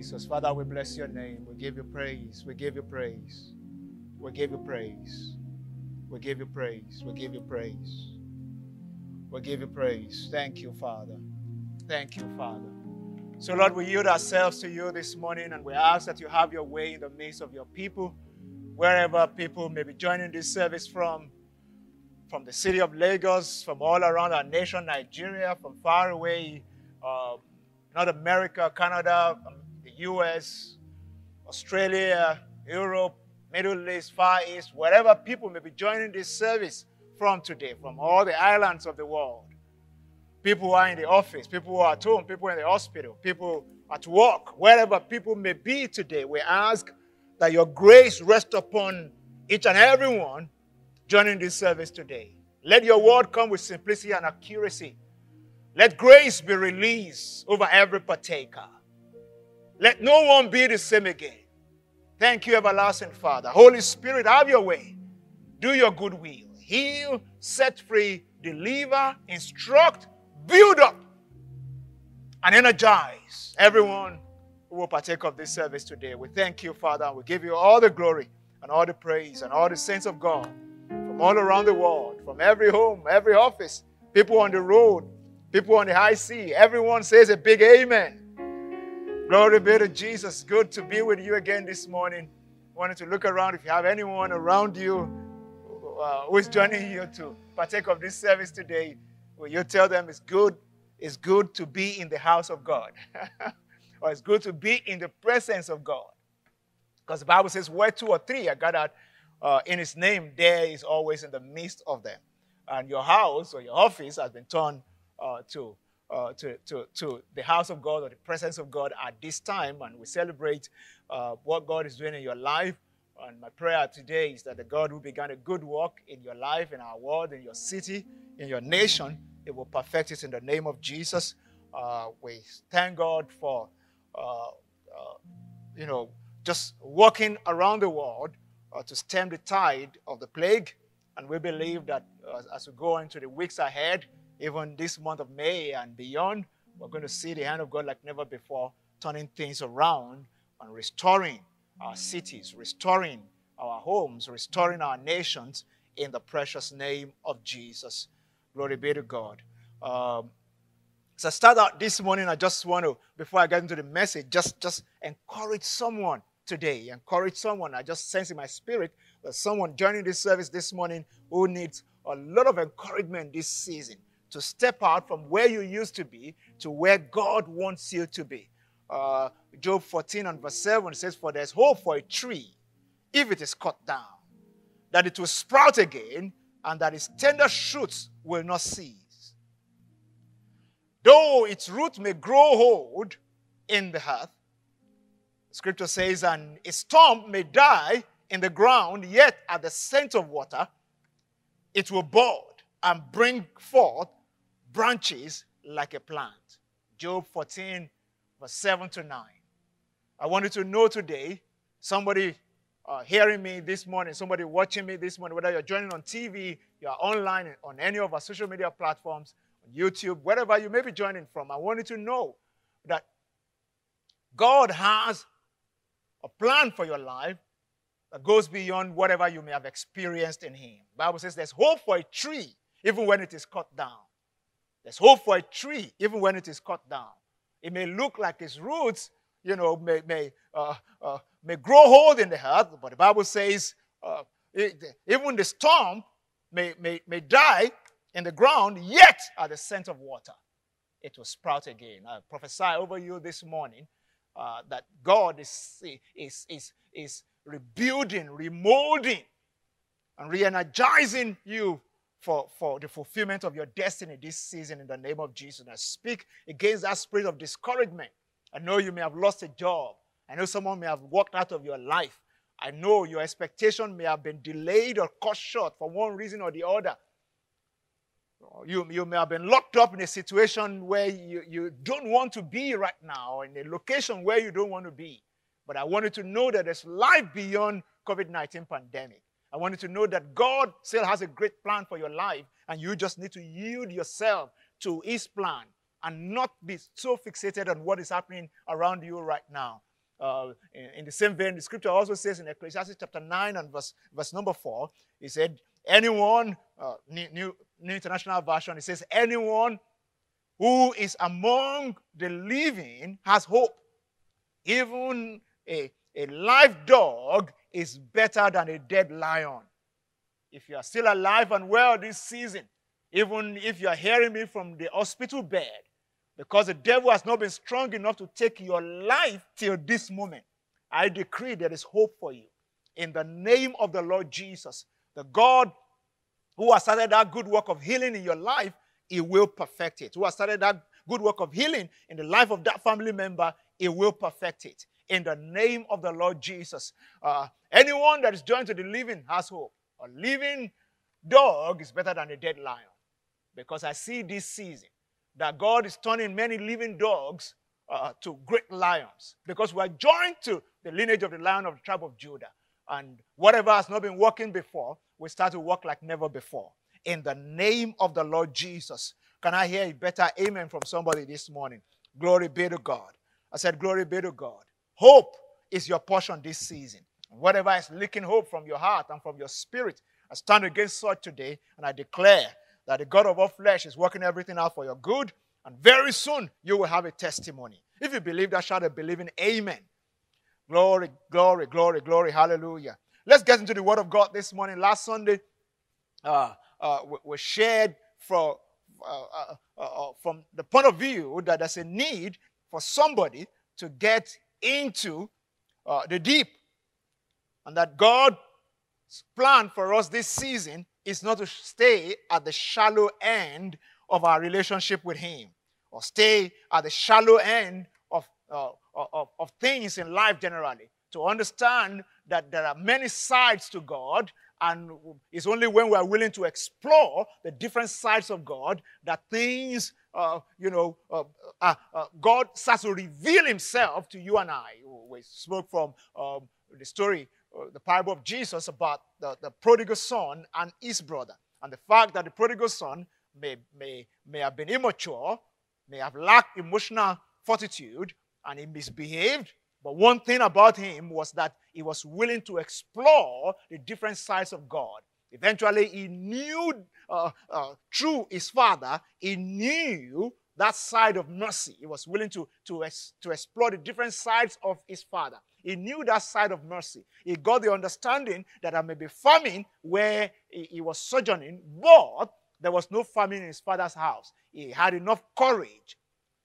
Jesus, Father, we bless your name. We give you praise. We give you praise. We give you praise. We give you praise. We give you praise. We give you praise. Thank you, Father. Thank you, Father. So, Lord, we yield ourselves to you this morning and we ask that you have your way in the midst of your people, wherever people may be joining this service from, from the city of Lagos, from all around our nation, Nigeria, from far away, uh, North America, Canada, um, the US, Australia, Europe, Middle East, Far East, wherever people may be joining this service from today, from all the islands of the world. People who are in the office, people who are at home, people in the hospital, people at work, wherever people may be today, we ask that your grace rest upon each and every one joining this service today. Let your word come with simplicity and accuracy. Let grace be released over every partaker. Let no one be the same again. Thank you, everlasting Father. Holy Spirit, have your way. Do your good will. Heal, set free, deliver, instruct, build up, and energize everyone who will partake of this service today. We thank you, Father, we give you all the glory and all the praise and all the saints of God from all around the world, from every home, every office, people on the road, people on the high sea. Everyone says a big amen. Glory be to Jesus. Good to be with you again this morning. I Wanted to look around if you have anyone around you uh, who is joining you to partake of this service today. Will you tell them it's good? It's good to be in the house of God, or it's good to be in the presence of God, because the Bible says, "Where two or three are gathered uh, in His name, there is always in the midst of them." And your house or your office has been turned uh, to uh, to, to, to the house of God or the presence of God at this time, and we celebrate uh, what God is doing in your life. And my prayer today is that the God who began a good work in your life, in our world, in your city, in your nation, it will perfect it in the name of Jesus. Uh, we thank God for, uh, uh, you know, just walking around the world to stem the tide of the plague. And we believe that as we go into the weeks ahead, even this month of May and beyond, we're going to see the hand of God like never before, turning things around and restoring our cities, restoring our homes, restoring our nations in the precious name of Jesus. Glory be to God. Um, so I start out this morning. I just want to, before I get into the message, just just encourage someone today. Encourage someone. I just sense in my spirit that someone joining this service this morning who needs a lot of encouragement this season to step out from where you used to be to where God wants you to be. Uh, Job 14 and verse 7 says, For there's hope for a tree if it is cut down, that it will sprout again, and that its tender shoots will not cease. Though its root may grow hold in the earth, scripture says, and its stump may die in the ground, yet at the scent of water, it will bud and bring forth branches like a plant. Job 14, verse 7 to 9. I want you to know today, somebody uh, hearing me this morning, somebody watching me this morning, whether you're joining on TV, you're online, on any of our social media platforms, on YouTube, wherever you may be joining from, I want you to know that God has a plan for your life that goes beyond whatever you may have experienced in Him. The Bible says there's hope for a tree even when it is cut down. There's hope for a tree, even when it is cut down. It may look like its roots, you know, may, may, uh, uh, may grow hold in the earth, but the Bible says uh, it, even the storm may, may, may die in the ground, yet at the scent of water, it will sprout again. I prophesy over you this morning uh, that God is, is, is, is rebuilding, remolding, and re energizing you for, for the fulfillment of your destiny this season in the name of Jesus. I speak against that spirit of discouragement. I know you may have lost a job. I know someone may have walked out of your life. I know your expectation may have been delayed or cut short for one reason or the other. You, you may have been locked up in a situation where you, you don't want to be right now, in a location where you don't want to be. But I want you to know that there's life beyond COVID 19 pandemic. I want you to know that God still has a great plan for your life, and you just need to yield yourself to His plan and not be so fixated on what is happening around you right now. Uh, in, in, the same vein, the scripture also says in Ecclesiastes chapter 9 and verse, verse number 4, he said, Anyone, uh, new, new, new International Version, it says, Anyone who is among the living has hope. Even a, a live dog is better than a dead lion. If you are still alive and well this season, even if you are hearing me from the hospital bed, because the devil has not been strong enough to take your life till this moment, I decree there is hope for you. In the name of the Lord Jesus, the God who has started that good work of healing in your life, he will perfect it. Who has started that good work of healing in the life of that family member, he will perfect it. In the name of the Lord Jesus. Uh, anyone that is joined to the living has hope. A living dog is better than a dead lion. Because I see this season that God is turning many living dogs uh, to great lions. Because we are joined to the lineage of the lion of the tribe of Judah. And whatever has not been working before, we start to work like never before. In the name of the Lord Jesus. Can I hear a better amen from somebody this morning? Glory be to God. I said, Glory be to God. Hope is your portion this season. Whatever is leaking hope from your heart and from your spirit, I stand against such today and I declare that the God of all flesh is working everything out for your good. And very soon you will have a testimony. If you believe that, shout a believing amen. Glory, glory, glory, glory. Hallelujah. Let's get into the Word of God this morning. Last Sunday, uh, uh, we shared from, uh, uh, uh, uh, from the point of view that there's a need for somebody to get into the deep. And that God's plan for us this season is not to stay at the shallow end of our relationship with Him or stay at the shallow end of, uh, of, of things in life generally. To understand that there are many sides to God, and it's only when we're willing to explore the different sides of God that things, uh, you know, uh, uh, uh God starts to reveal Himself to you and I. We spoke from um, the story uh, the parable of Jesus about the, the prodigal son and his brother. And the fact that the prodigal son may, may, may have been immature, may have lacked emotional fortitude, and he misbehaved. But one thing about him was that he was willing to explore the different sides of God. Eventually, he knew uh, uh, through his father, he knew that side of mercy. He was willing to, to, to explore the different sides of his father. He knew that side of mercy. He got the understanding that there may be famine where he, he was sojourning, but there was no famine in his father's house. He had enough courage,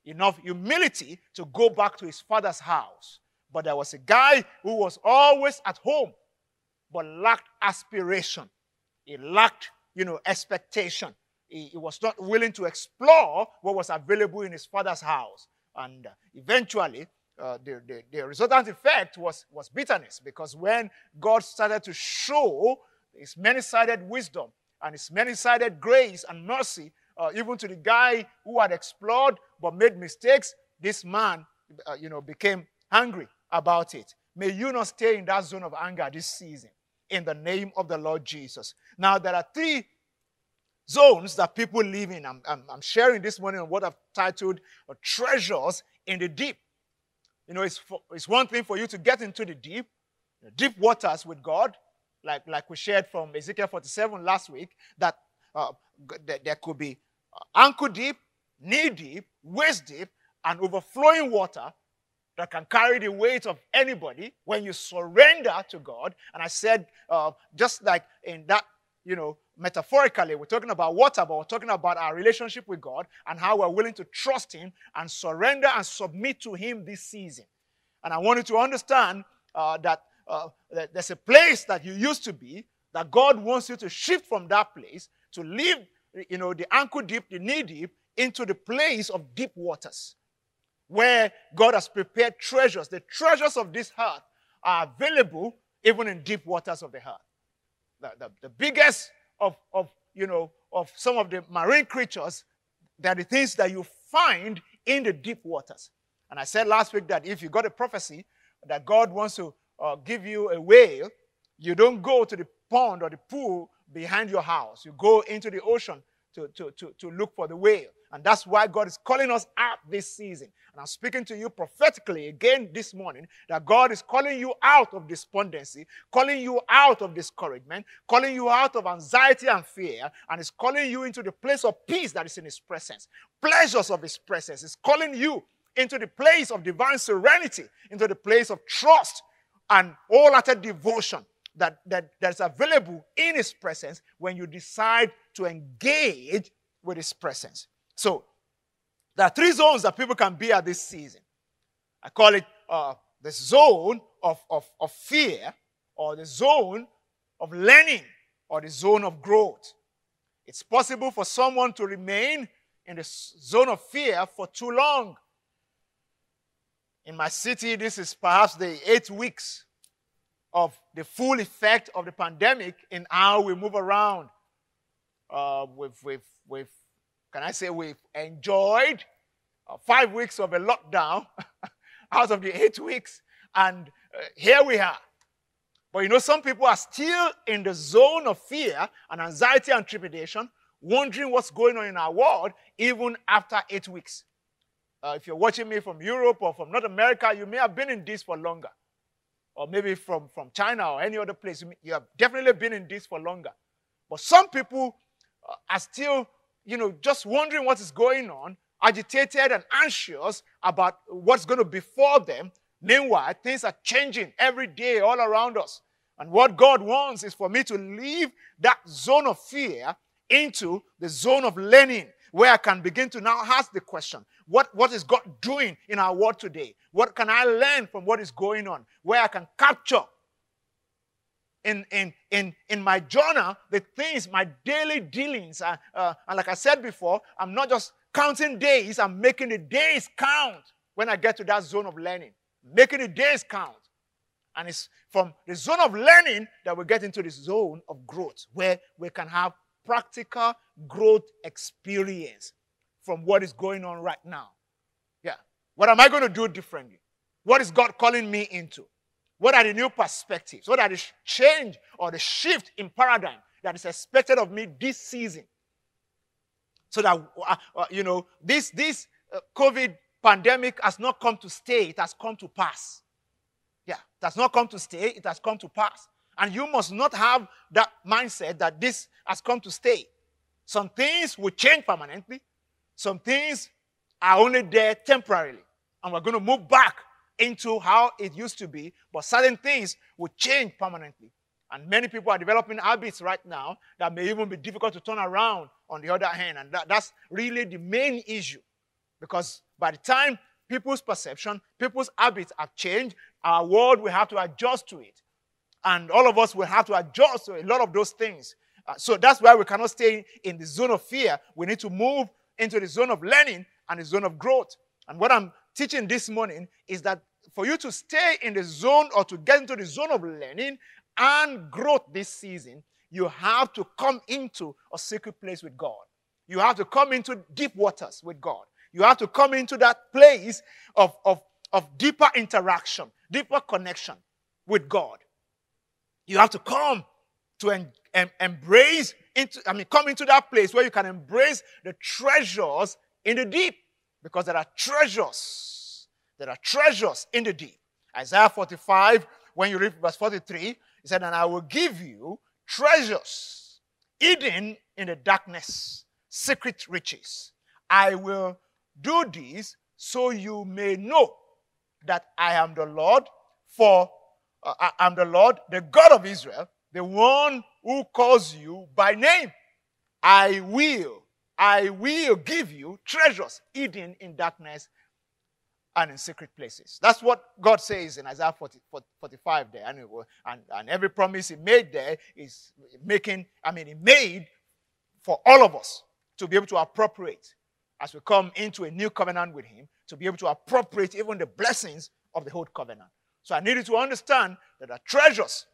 enough humility to go back to his father's house. But there was a guy who was always at home, but lacked aspiration. He lacked, you know, expectation he, he was not willing to explore what was available in his father's house. And uh, eventually, uh, the, the, the, resultant effect was, was bitterness because when God started to show his many sided wisdom and his many sided grace and mercy, uh, even to the guy who had explored but made mistakes, this man, uh, you know, became angry about it. May you not stay in that zone of anger this season in the name of the Lord Jesus. Now, there are three zones that people live in. I'm, I'm, I'm sharing this morning on what I've titled uh, Treasures in the Deep. You know, it's, for, it's one thing for you to get into the deep, deep waters with God, like, like we shared from Ezekiel 47 last week, that uh, there could be uh, ankle deep, knee deep, waist deep, and overflowing water that can carry the weight of anybody when you surrender to God. And I said, uh, just like in that, you know, metaphorically, we're talking about water, but we're talking about our relationship with God and how we're willing to trust Him and surrender and submit to Him this season. And I want you to understand uh, that, uh, that there's a place that you used to be, that God wants you to shift from that place to leave, you know, the ankle deep, the knee deep, into the place of deep waters, where God has prepared treasures. The treasures of this heart are available even in deep waters of the heart. The, the, the biggest of, of, you know, of some of the marine creatures, they're the things that you find in the deep waters. And I said last week that if you got a prophecy that God wants to uh, give you a whale, you don't go to the pond or the pool behind your house. You go into the ocean to, to, to, to look for the whale. And that's why God is calling us out this season. And I'm speaking to you prophetically again this morning that God is calling you out of despondency, calling you out of discouragement, calling you out of anxiety and fear, and is calling you into the place of peace that is in His presence, pleasures of His presence. Is calling you into the place of divine serenity, into the place of trust and all utter devotion that, that, that's available in His presence when you decide to engage with His presence. So, there are three zones that people can be at this season. I call it uh, the zone of, of, of fear, or the zone of learning, or the zone of growth. It's possible for someone to remain in the zone of fear for too long. In my city, this is perhaps the eight weeks of the full effect of the pandemic in how we move around. Uh, we've, we've, we've, can I say, we've enjoyed uh, five weeks of a lockdown out of the eight weeks, and uh, here we are. But you know, some people are still in the zone of fear and anxiety and trepidation, wondering what's going on in our world even after eight weeks. Uh, if you're watching me from Europe or from North America, you may have been in this for longer or maybe from, from China or any other place, you have definitely been in this for longer. But some people uh, are still, you know, just wondering what is going on, agitated and anxious about what's going to befall them. Meanwhile, things are changing every day all around us. And what God wants is for me to leave that zone of fear into the zone of learning where I can begin to now ask the question what, what is God doing in our world today? What can I learn from what is going on? Where I can capture in, in, in, in my journal the things, my daily dealings. Uh, uh, and like I said before, I'm not just counting days, I'm making the days count when I get to that zone of learning. Making the days count. And it's from the zone of learning that we get into the zone of growth, where we can have practical growth experience from what is going on right now. Yeah. What am I going to do differently? What is God calling me into? What are the new perspectives? What are the change or the shift in paradigm that is expected of me this season? So that, uh, uh, you know, this, this uh, COVID pandemic has not come to stay, it has come to pass. Yeah, it has not come to stay, it has come to pass. And you must not have that mindset that this has come to stay. Some things will change permanently, some things are only there temporarily. And we're going to move back into how it used to be, but certain things will change permanently. And many people are developing habits right now that may even be difficult to turn around on the other hand. And that, that's really the main issue. Because by the time people's perception, people's habits have changed, our world will have to adjust to it. And all of us will have to adjust to a lot of those things. Uh, so that's why we cannot stay in the zone of fear. We need to move into the zone of learning and the zone of growth. And what I'm teaching this morning is that for you to stay in the zone or to get into the zone of learning and growth this season, you have to come into a secret place with God. You have to come into deep waters with God. You have to come into that place of, of, of deeper interaction, deeper connection with God. You have to come to en- em- embrace into, I mean, come into that place where you can embrace the treasures in the deep. Because there are treasures. There are treasures in the deep. Isaiah 45, when you read verse 43, he said, And I will give you treasures hidden in the darkness, secret riches. I will do this so you may know that I am the Lord, for uh, I am the Lord, the God of Israel, the one who calls you by name. I will, I will give you treasures hidden in darkness and in secret places. That's what God says in Isaiah 40, 45 there. And, and, and every promise he made there is making, I mean, he made for all of us to be able to appropriate as we come into a new covenant with him, to be able to appropriate even the blessings of the old covenant. So I needed to understand that there are treasures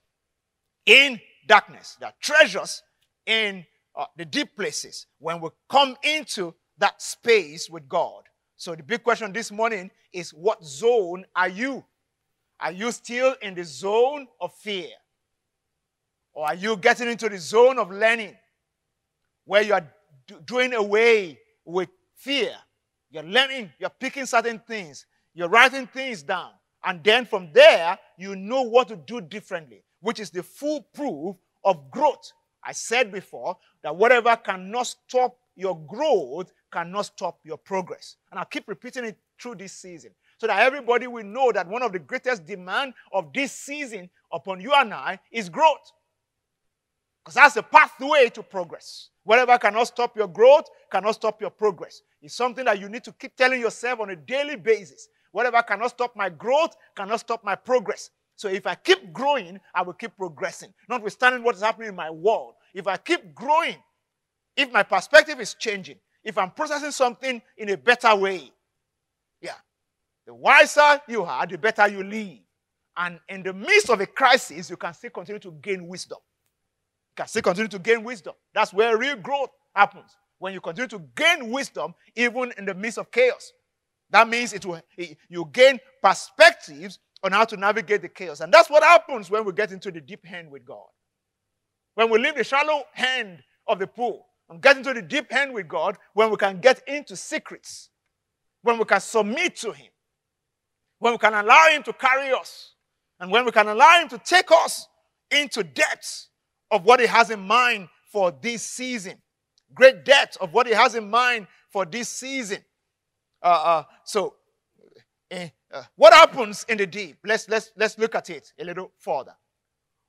in darkness, there are treasures in uh, the deep places when we come into that space with God. So the big question this morning is what zone are you? Are you still in the zone of fear? Or are you getting into the zone of learning where you are doing away with fear. You're learning, you're picking certain things, you're writing things down. And then from there, you know what to do differently, which is the full proof of growth. I said before that whatever cannot stop your growth cannot stop your progress. And I'll keep repeating it through this season so that everybody will know that one of the greatest demand of this season upon you and I is growth. Because that's the pathway to progress. Whatever cannot stop your growth cannot stop your progress. It's something that you need to keep telling yourself on a daily basis. Whatever cannot stop my growth cannot stop my progress. So if I keep growing, I will keep progressing, notwithstanding what is happening in my world. If I keep growing, if my perspective is changing, if I'm processing something in a better way, yeah, the wiser you are, the better you live. And in the midst of a crisis, you can still continue to gain wisdom. You can still continue to gain wisdom. That's where real growth happens. When you continue to gain wisdom, even in the midst of chaos. That means it will, you gain perspectives on how to navigate the chaos. And that's what happens when we get into the deep end with God. When we leave the shallow end of the pool and get into the deep end with God, when we can get into secrets, when we can submit to Him, when we can allow Him to carry us, and when we can allow Him to take us into depths of what He has in mind for this season, great depths of what He has in mind for this season. Uh, uh, so, eh, uh, what happens in the deep? Let's let's let's look at it a little further.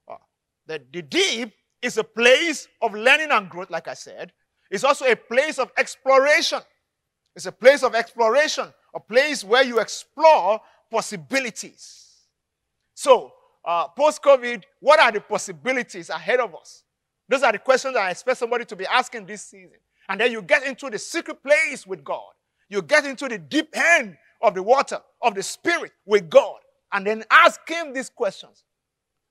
Uh, the, the deep is a place of learning and growth, like I said. It's also a place of exploration. It's a place of exploration, a place where you explore possibilities. So, uh, post COVID, what are the possibilities ahead of us? Those are the questions that I expect somebody to be asking this season. And then you get into the secret place with God. You get into the deep end of the water, of the spirit with God. And then ask Him these questions.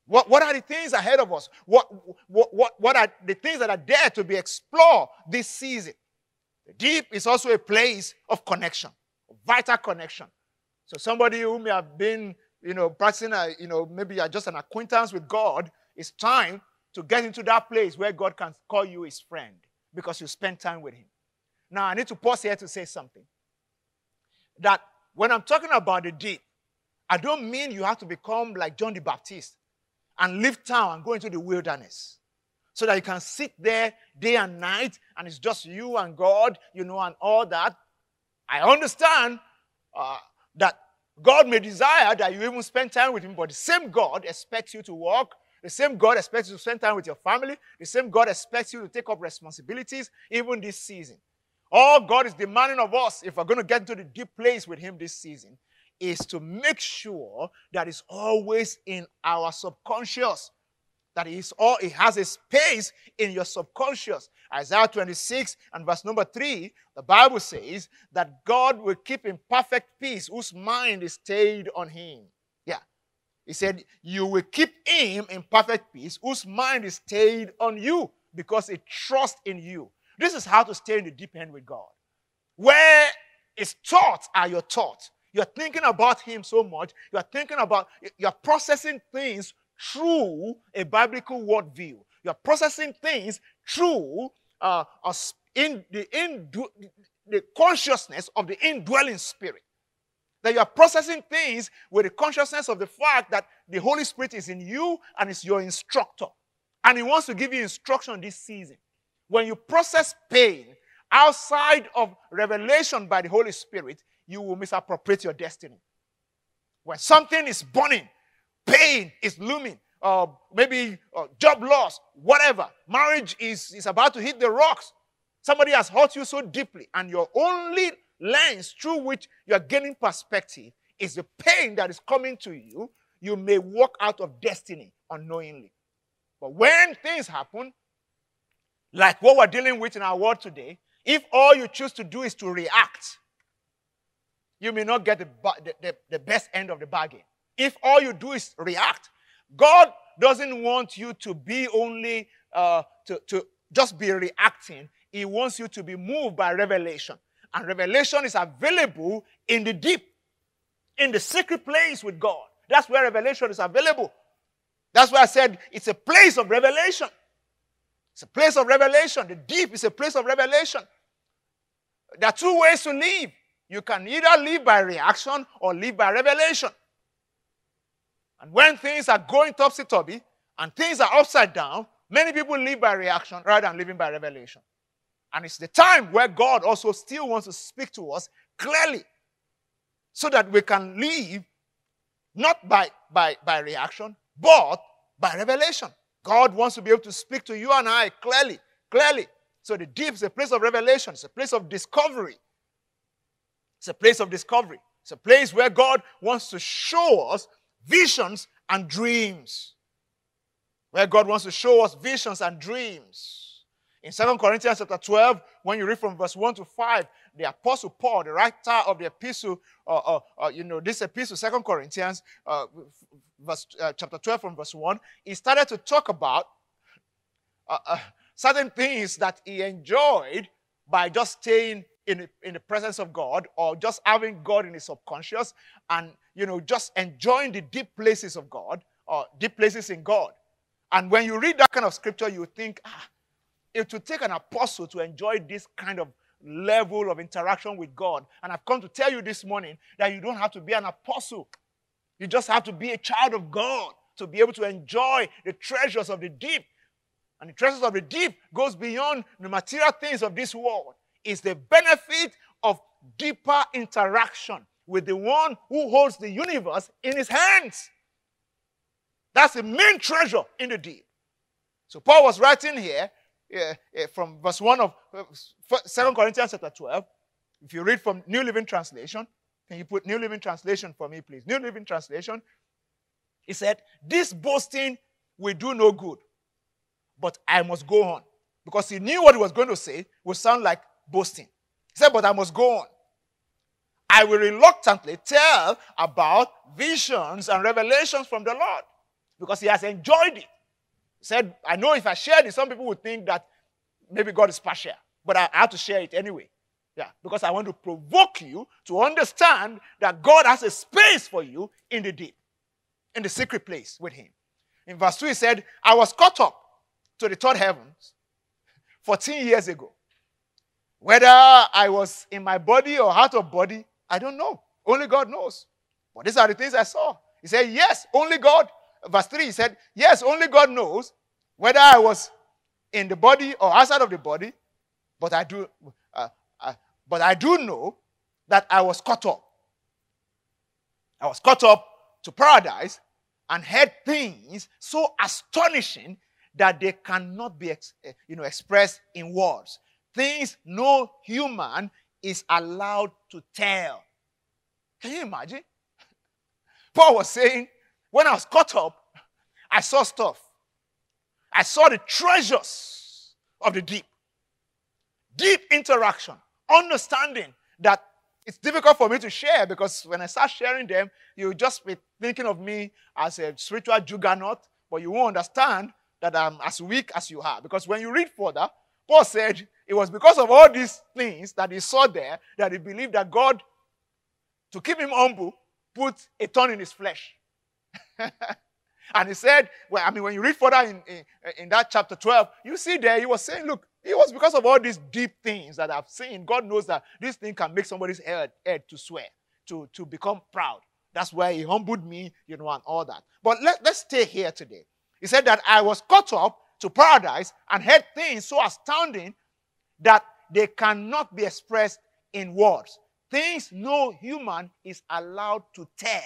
What, what are the things ahead of us? What, what, what, what are the things that are there to be explored this season? The deep is also a place of connection, vital connection. So somebody who may have been, you know, practicing, a, you know, maybe you're just an acquaintance with God, it's time to get into that place where God can call you his friend because you spend time with him. Now, I need to pause here to say something. That when I'm talking about the deep, I don't mean you have to become like John the Baptist and leave town and go into the wilderness so that you can sit there day and night and it's just you and God, you know, and all that. I understand uh, that God may desire that you even spend time with Him, but the same God expects you to walk. The same God expects you to spend time with your family. The same God expects you to take up responsibilities even this season. All God is demanding of us, if we're going to get into the deep place with Him this season, is to make sure that it's always in our subconscious. That is all it has a space in your subconscious. Isaiah 26 and verse number 3, the Bible says that God will keep in perfect peace whose mind is stayed on him. Yeah. He said, You will keep him in perfect peace whose mind is stayed on you because it trusts in you. This is how to stay in the deep end with God. Where his thoughts are your thoughts. You're thinking about Him so much. You're thinking about, you're processing things through a biblical worldview. You're processing things through uh, in the, in, the consciousness of the indwelling spirit. That you are processing things with the consciousness of the fact that the Holy Spirit is in you and is your instructor. And He wants to give you instruction this season. When you process pain outside of revelation by the Holy Spirit, you will misappropriate your destiny. When something is burning, pain is looming, uh, maybe uh, job loss, whatever, marriage is, is about to hit the rocks. Somebody has hurt you so deeply, and your only lens through which you are gaining perspective is the pain that is coming to you. You may walk out of destiny unknowingly. But when things happen, like what we're dealing with in our world today, if all you choose to do is to react, you may not get the, the, the, best end of the bargain. If all you do is react, God doesn't want you to be only, uh, to, to just be reacting. He wants you to be moved by revelation. And revelation is available in the deep, in the secret place with God. That's where revelation is available. That's why I said it's a place of revelation. It's a place of revelation. The deep is a place of revelation. there are two ways to live. You can either live by reaction or live by revelation. And when things are going topsy turvy and things are upside down, many people live by reaction rather than living by revelation. And it's the time where God also still wants to speak to us clearly so that we can live not by, by, by reaction, but by revelation. God wants to be able to speak to you and I clearly, clearly. So the deep is a place of revelation, it's a place of discovery. It's a place of discovery. It's a place where God wants to show us visions and dreams. Where God wants to show us visions and dreams. In 2 Corinthians chapter 12, when you read from verse 1 to 5, the apostle Paul, the writer of the epistle, uh, uh, uh, you know, this epistle, 2 Corinthians, uh, verse, uh, chapter 12 from verse 1, he started to talk about uh, certain things that he enjoyed by just staying in, in the presence of God or just having God in his subconscious and, you know, just enjoying the deep places of God or deep places in God. And when you read that kind of scripture, you think, ah, it would take an apostle to enjoy this kind of level of interaction with God. And I've come to tell you this morning that you don't have to be an apostle. You just have to be a child of God to be able to enjoy the treasures of the deep. And the treasures of the deep goes beyond the material things of this world. It's the benefit of deeper interaction with the one who holds the universe in his hands. That's the main treasure in the deep. So Paul was writing here uh, uh, from verse 1 of uh, 2 Corinthians chapter 12. If you read from New Living Translation, can you put New Living Translation for me, please? New Living Translation. He said, This boasting will do no good, but I must go on. Because he knew what he was going to say would sound like boasting. He said, But I must go on. I will reluctantly tell about visions and revelations from the Lord because he has enjoyed it He said, I know if I share this, some people would think that maybe God is partial, but I have to share it anyway. Yeah, because I want to provoke you to understand that God has a space for you in the deep, in the secret place with Him. In verse 2, he said, I was caught up to the third heavens 14 years ago. Whether I was in my body or out of body, I don't know. Only God knows. But these are the things I saw. He said, Yes, only God verse 3, he said, Yes, only God knows whether I was in the body or outside of the body, but I do, uh, uh, but I do know that I was caught up. I was caught up to paradise and heard things so astonishing that they cannot be eh, you know, expressed in words. Things no human is allowed to tell. Can you imagine? Paul was saying when I was caught up, I saw stuff. I saw the treasures of the deep. Deep interaction, understanding that it's difficult for me to share because when I start sharing them, you'll just be thinking of me as a spiritual juggernaut, but you won't understand that I'm as weak as you are. Because when you read further, Paul said it was because of all these things that he saw there that he believed that God, to keep him humble, put a thorn in his flesh. and he said, well, I mean, when you read further in, in, in, that chapter 12, you see there, he was saying, look, it was because of all these deep things that I've seen. God knows that this thing can make somebody's head, head to swear, to, to become proud. That's why he humbled me, you know, and all that. But let, let's stay here today. He said that I was caught up to paradise and heard things so astounding that they cannot be expressed in words. Things no human is allowed to tell.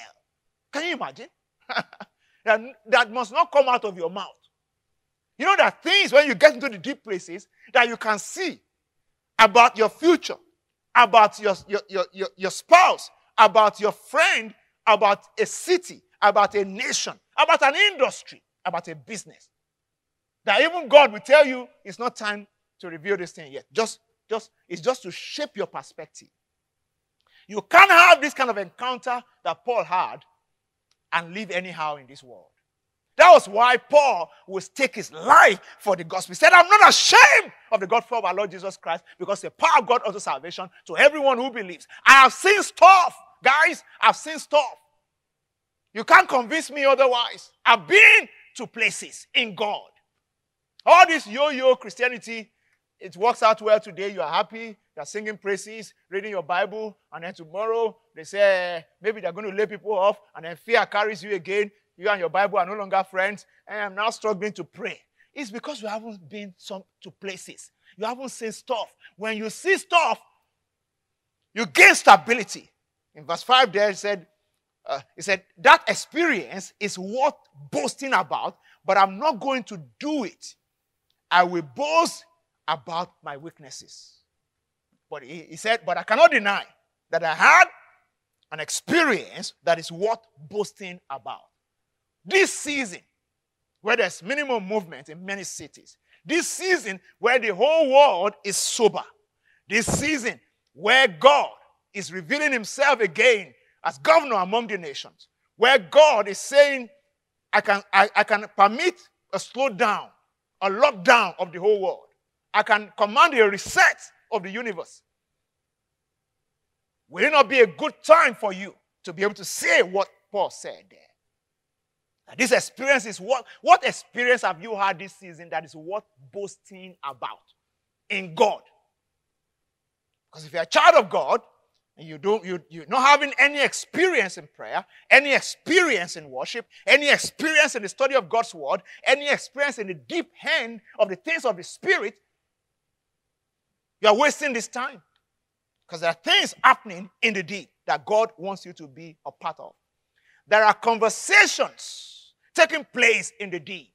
Can you imagine? that, that must not come out of your mouth. You know, that things when you get into the deep places that you can see about your future, about your, your, your, your, your spouse, about your friend, about a city, about a nation, about an industry, about a business. That even God will tell you it's not time to reveal this thing yet. Just, just, it's just to shape your perspective. You can't have this kind of encounter that Paul had and live anyhow in this world. That was why Paul would take his life for the gospel. He said, I'm not ashamed of the gospel of our Lord Jesus Christ because the power of God unto salvation to everyone who believes. I have seen stuff, guys. I've seen stuff. You can't convince me otherwise. I've been to places in God. All this yo yo Christianity, it works out well today. You are happy. they're singing praises, reading your Bible, and then tomorrow they say maybe they're going to lay people off, and then fear carries you again. You and your Bible are no longer friends, and I'm now struggling to pray. It's because you haven't been some to places. You haven't seen stuff. When you see stuff, you gain stability. In verse 5 there, he said, uh, he said, that experience is worth boasting about, but I'm not going to do it. I will boast about my weaknesses. But he, he said, but I cannot deny that I had an experience that is worth boasting about. This season, where there's minimal movement in many cities, this season where the whole world is sober, this season where God is revealing himself again as governor among the nations, where God is saying, I can, I, I can permit a slowdown, a lockdown of the whole world. I can command a reset of the universe. Will it not be a good time for you to be able to say what Paul said there? This experience is what, what experience have you had this season that is worth boasting about in God? Because if you're a child of God, you don't, you, you're not having any experience in prayer, any experience in worship, any experience in the study of God's word, any experience in the deep hand of the things of the Spirit, you're wasting this time. Because there are things happening in the deep that God wants you to be a part of. There are conversations taking place in the deep.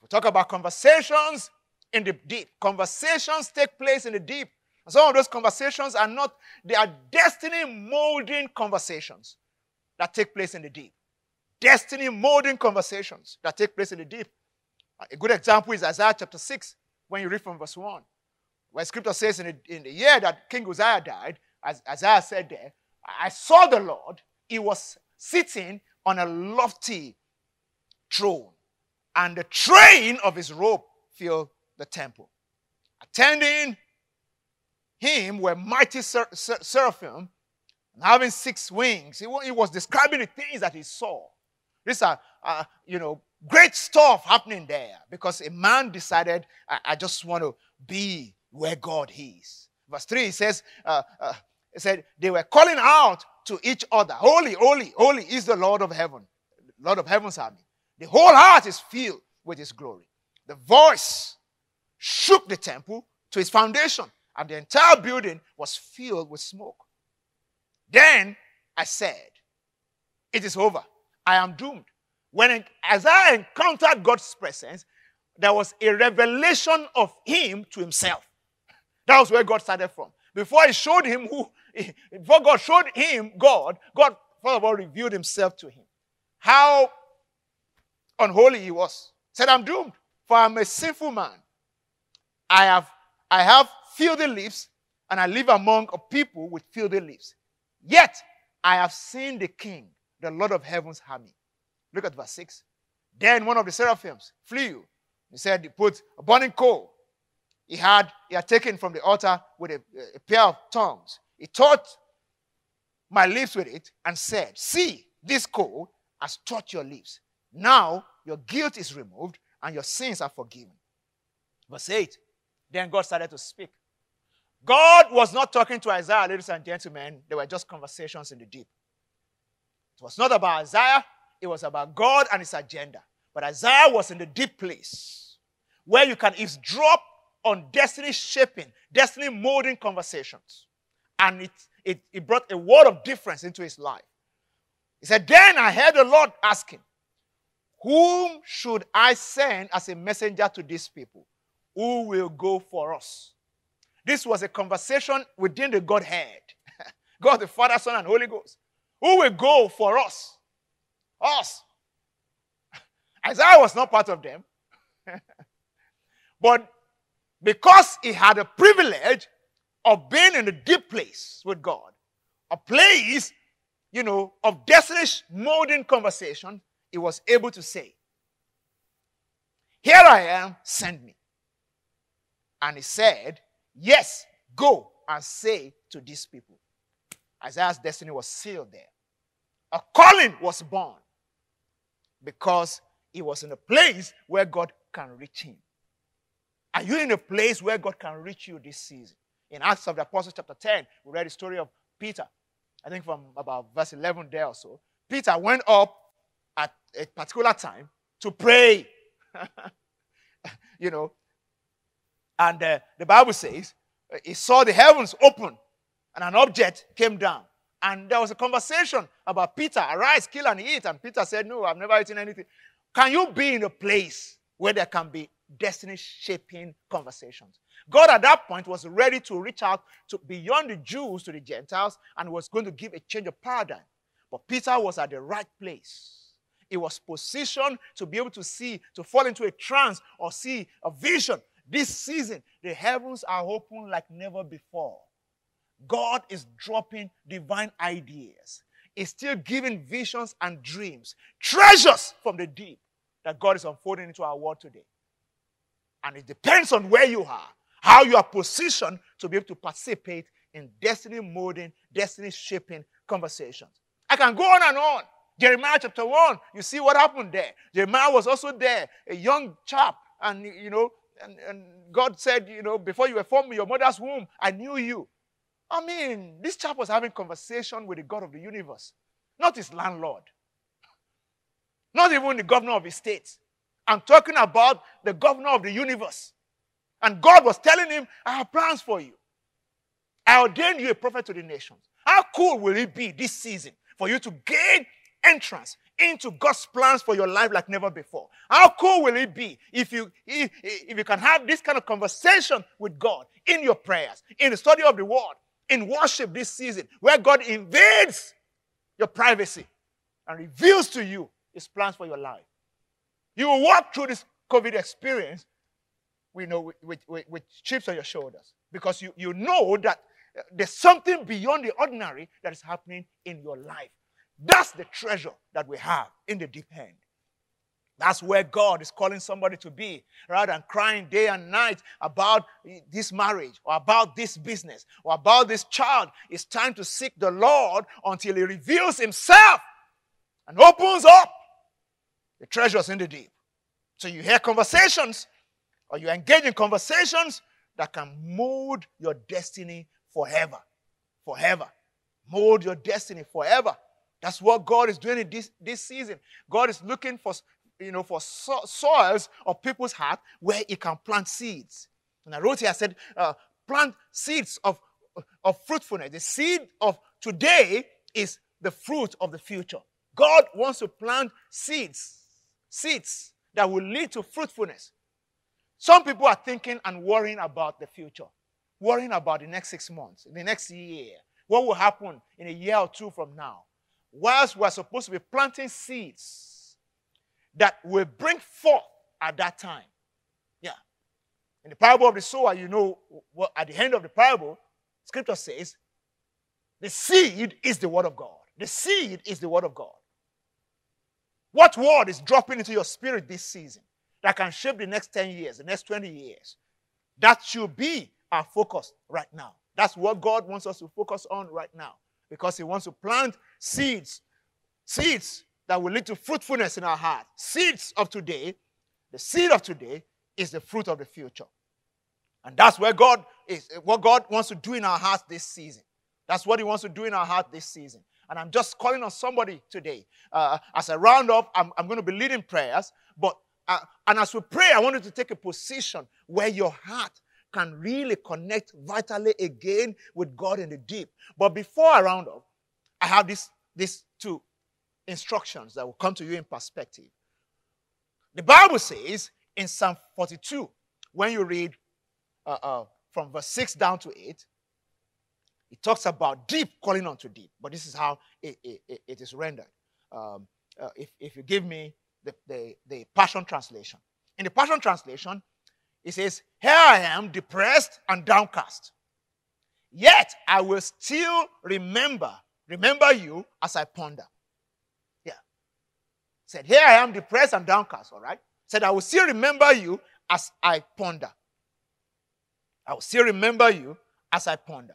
We talk about conversations in the deep. Conversations take place in the deep. And some of those conversations are not, they are destiny molding conversations that take place in the deep. Destiny molding conversations that take place in the deep. A good example is Isaiah chapter 6, when you read from verse 1. Where scripture says in the, in the year that King Uzziah died, as Isaiah said there, I saw the Lord, he was sitting on a lofty throne, and the train of his robe filled the temple. Attending him were mighty ser- ser- seraphim having six wings. He, he, was describing the things that he saw. These are, uh, you know, great stuff happening there because a man decided, I, I just want to be where God is. Verse 3 he says, uh, uh, it said, they were calling out to each other, Holy, holy, holy is the Lord of heaven, Lord of heaven's army. The whole heart is filled with his glory. The voice shook the temple to its foundation and the entire building was filled with smoke. Then I said, It is over. I am doomed. When as I encountered God's presence, there was a revelation of him to himself. That was where God started from. Before he showed him who, before God showed him God, God first of all revealed himself to him. How unholy he was. Said, I'm doomed, for I'm a sinful man. I have I have filthy lips, and I live among a people with filthy lips. Yet I have seen the King, the Lord of heaven's army. Look at verse 6. Then one of the seraphims flew. He said, He put a burning coal. He had, he had taken from the altar with a, a pair of tongs. He touched my lips with it and said, See, this coal has touched your lips. Now your guilt is removed and your sins are forgiven. Verse 8 Then God started to speak. God was not talking to Isaiah, ladies and gentlemen. They were just conversations in the deep. It was not about Isaiah, it was about God and his agenda. But Isaiah was in the deep place where you can eavesdrop on destiny shaping, destiny molding conversations. And it, it, it brought a word of difference into his life. He said, Then I heard the Lord asking, Whom should I send as a messenger to these people? Who will go for us? This was a conversation within the Godhead God the Father, Son, and Holy Ghost. Who will go for us? Us. Isaiah was not part of them. but because he had a privilege of being in a deep place with God, a place, you know, of destiny molding conversation, he was able to say, Here I am, send me. And he said, Yes, go and say to these people. Isaiah's destiny was sealed there. A calling was born because he was in a place where God can reach him. Are you in a place where God can reach you this season? In Acts of the Apostles, chapter 10, we read the story of Peter. I think from about verse 11 there or so. Peter went up at a particular time to pray. you know, and uh, the Bible says uh, he saw the heavens open and an object came down. And there was a conversation about Peter, arise, kill, and eat. And Peter said, No, I've never eaten anything. Can you be in a place where there can be destiny shaping conversations? God at that point was ready to reach out to beyond the Jews to the Gentiles and was going to give a change of paradigm. But Peter was at the right place. He was positioned to be able to see, to fall into a trance or see a vision. This season, the heavens are open like never before. God is dropping divine ideas. He's still giving visions and dreams, treasures from the deep that God is unfolding into our world today. And it depends on where you are, how you are positioned to be able to participate in destiny molding, destiny shaping conversations. I can go on and on. Jeremiah chapter 1, you see what happened there. Jeremiah was also there, a young chap, and you know, and, and God said, you know, before you were formed in your mother's womb, I knew you. I mean, this chap was having conversation with the God of the universe, not his landlord, not even the governor of his state. I'm talking about the governor of the universe. And God was telling him, I have plans for you. I ordained you a prophet to the nations. How cool will it be this season for you to gain entrance into God's plans for your life like never before. How cool will it be if you if, if you can have this kind of conversation with God in your prayers, in the study of the word, in worship this season, where God invades your privacy and reveals to you his plans for your life. You will walk through this COVID experience with, know, with, with, with chips on your shoulders because you, you know that there's something beyond the ordinary that is happening in your life. That's the treasure that we have in the deep end. That's where God is calling somebody to be rather than crying day and night about this marriage or about this business or about this child. It's time to seek the Lord until He reveals Himself and opens up the treasures in the deep. So you hear conversations or you engage in conversations that can mold your destiny forever. Forever. Mold your destiny forever. That's what God is doing in this, this season. God is looking for, you know, for so- soils of people's heart where He can plant seeds. And I wrote here, I said, uh, plant seeds of, of fruitfulness. The seed of today is the fruit of the future. God wants to plant seeds, seeds that will lead to fruitfulness. Some people are thinking and worrying about the future, worrying about the next six months, the next year, what will happen in a year or two from now whilst we're supposed to be planting seeds that will bring forth at that time. Yeah. In the parable of the sower, you know, well, at the end of the parable, scripture says, the seed is the word of God. The seed is the word of God. What word is dropping into your spirit this season that can shape the next 10 years, the next 20 years? That should be our focus right now. That's what God wants us to focus on right now because He wants to plant seeds, seeds that will lead to fruitfulness in our heart. Seeds of today, the seed of today is the fruit of the future. And that's where God is, what God wants to do in our hearts this season. That's what He wants to do in our heart this season. And I'm just calling on somebody today. Uh, as a roundup, I'm, I'm going to be leading prayers. But uh, and as we pray, I want you to take a position where your heart can really connect vitally again with God in the deep. But before I round up, I have these, these two instructions that will come to you in perspective. The Bible says in Psalm 42, when you read uh, uh, from verse 6 down to 8, it talks about deep calling unto deep. But this is how it, it, it is rendered. Um, uh, if, if you give me the, the, the Passion Translation. In the Passion Translation, it says, Here I am, depressed and downcast. Yet I will still remember, remember you as I ponder. Yeah. Said, Here I am, depressed and downcast, all right? Said, I will still remember you as I ponder. I will still remember you as I ponder.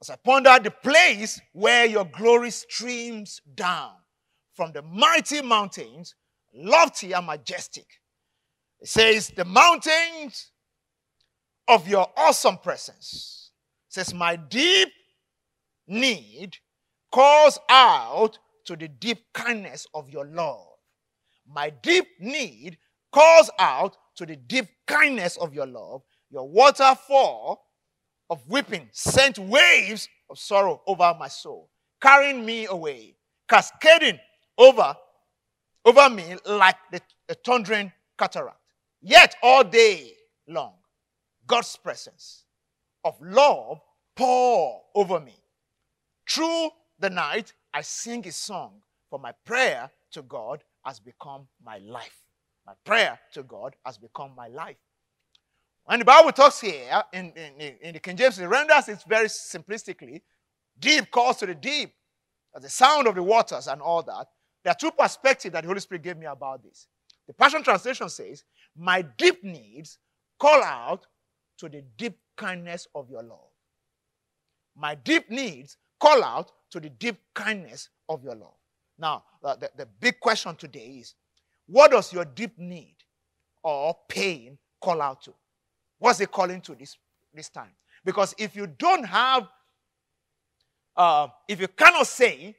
As I ponder the place where your glory streams down from the mighty mountains, lofty and majestic. It says, The mountains of your awesome presence. Says, My deep need calls out to the deep kindness of your love. My deep need calls out to the deep kindness of your love. Your waterfall of weeping sent waves of sorrow over my soul, carrying me away, cascading over, over me like the, a thundering cataract. Yet all day long, God's presence of love pour over me. Through the night, I sing a song, for my prayer to God has become my life. My prayer to God has become my life. When the Bible talks here in, in, in the King James, it renders it very simplistically. Deep calls to the deep, the sound of the waters and all that. There are two perspectives that the Holy Spirit gave me about this. The Passion Translation says, My deep needs call out to the deep kindness of your love. My deep needs call out to the deep kindness of your love. Now, uh, the, the big question today is what does your deep need or pain call out to? What's it calling to this, this time? Because if you don't have, uh, if you cannot say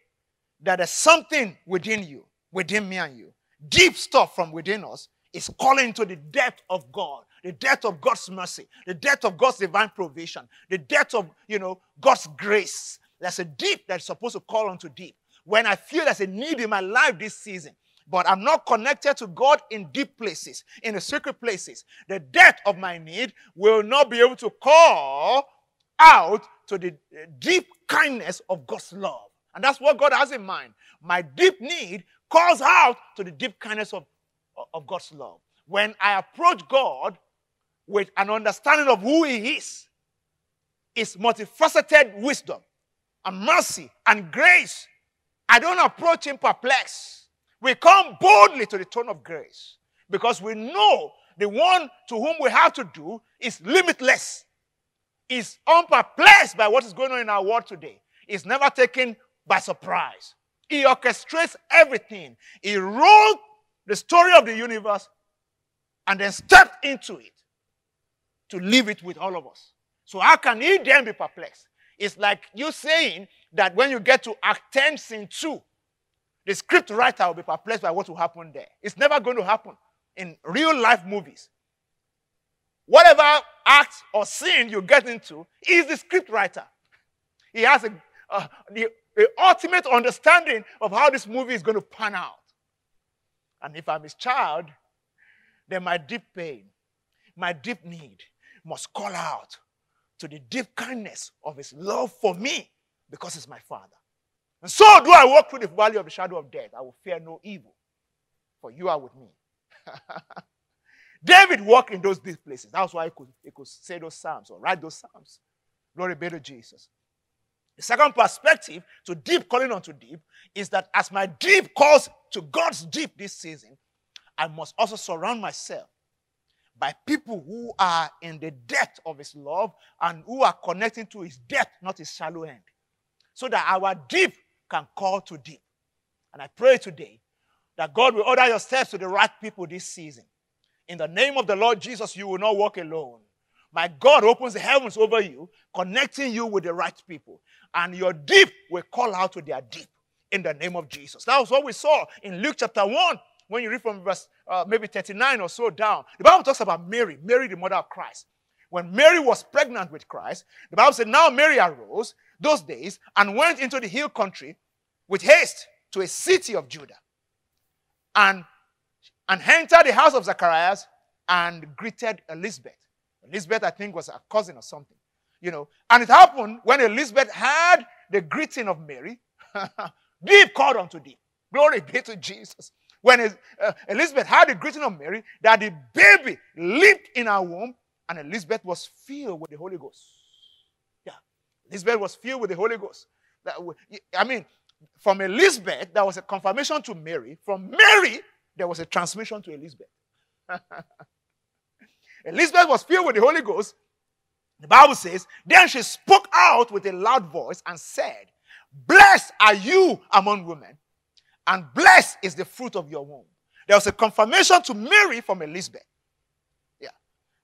that there's something within you, within me and you, deep stuff from within us, is calling to the depth of God, the depth of God's mercy, the depth of God's divine provision, the depth of, you know, God's grace. There's a deep that's supposed to call onto deep. When I feel there's a need in my life this season, but I'm not connected to God in deep places, in the secret places, the depth of my need will not be able to call out to the deep kindness of God's love. And that's what God has in mind. My deep need calls out to the deep kindness of, of God's love. When I approach God with an understanding of who He is, His multifaceted wisdom and mercy and grace, I don't approach Him perplexed. We come boldly to the throne of grace because we know the one to whom we have to do is limitless, is unperplexed by what is going on in our world today, is never taken by surprise. He orchestrates everything. He wrote the story of the universe and then stepped into it to live it with all of us. So, how can he then be perplexed? It's like you saying that when you get to Act 10, Scene 2, the script writer will be perplexed by what will happen there. It's never going to happen in real life movies. Whatever act or scene you get into, is the script writer. He has a, uh, the, the ultimate understanding of how this movie is going to pan out. And if I'm his child, then my deep pain, my deep need must call out to the deep kindness of his love for me because he's my father. And so do I walk through the valley of the shadow of death. I will fear no evil, for you are with me. David walked in those deep places. That's why he could, he could say those psalms or write those psalms. Glory be to Jesus. The second perspective to deep calling unto deep is that as my deep calls to God's deep this season, I must also surround myself by people who are in the depth of his love and who are connecting to his depth, not his shallow end. So that our deep can call to deep. And I pray today that God will order your steps to the right people this season. In the name of the Lord Jesus, you will not walk alone. My God opens the heavens over you, connecting you with the right people. And your deep will call out to their deep in the name of Jesus. That was what we saw in Luke chapter 1 when you read from verse uh, maybe 39 or so down. The Bible talks about Mary, Mary, the mother of Christ. When Mary was pregnant with Christ, the Bible said, Now Mary arose those days and went into the hill country with haste to a city of Judah and, and entered the house of Zacharias and greeted Elizabeth. Elizabeth, I think, was a cousin or something. You know, and it happened when Elizabeth heard the greeting of Mary, deep called unto deep. Glory be to Jesus. When uh, Elizabeth heard the greeting of Mary, that the baby leaped in her womb, and Elizabeth was filled with the Holy Ghost. Yeah, Elizabeth was filled with the Holy Ghost. That, I mean, from Elizabeth, there was a confirmation to Mary. From Mary, there was a transmission to Elizabeth. Elizabeth was filled with the Holy Ghost. The Bible says, Then she spoke out with a loud voice and said, Blessed are you among women, and blessed is the fruit of your womb. There was a confirmation to Mary from Elizabeth. Yeah.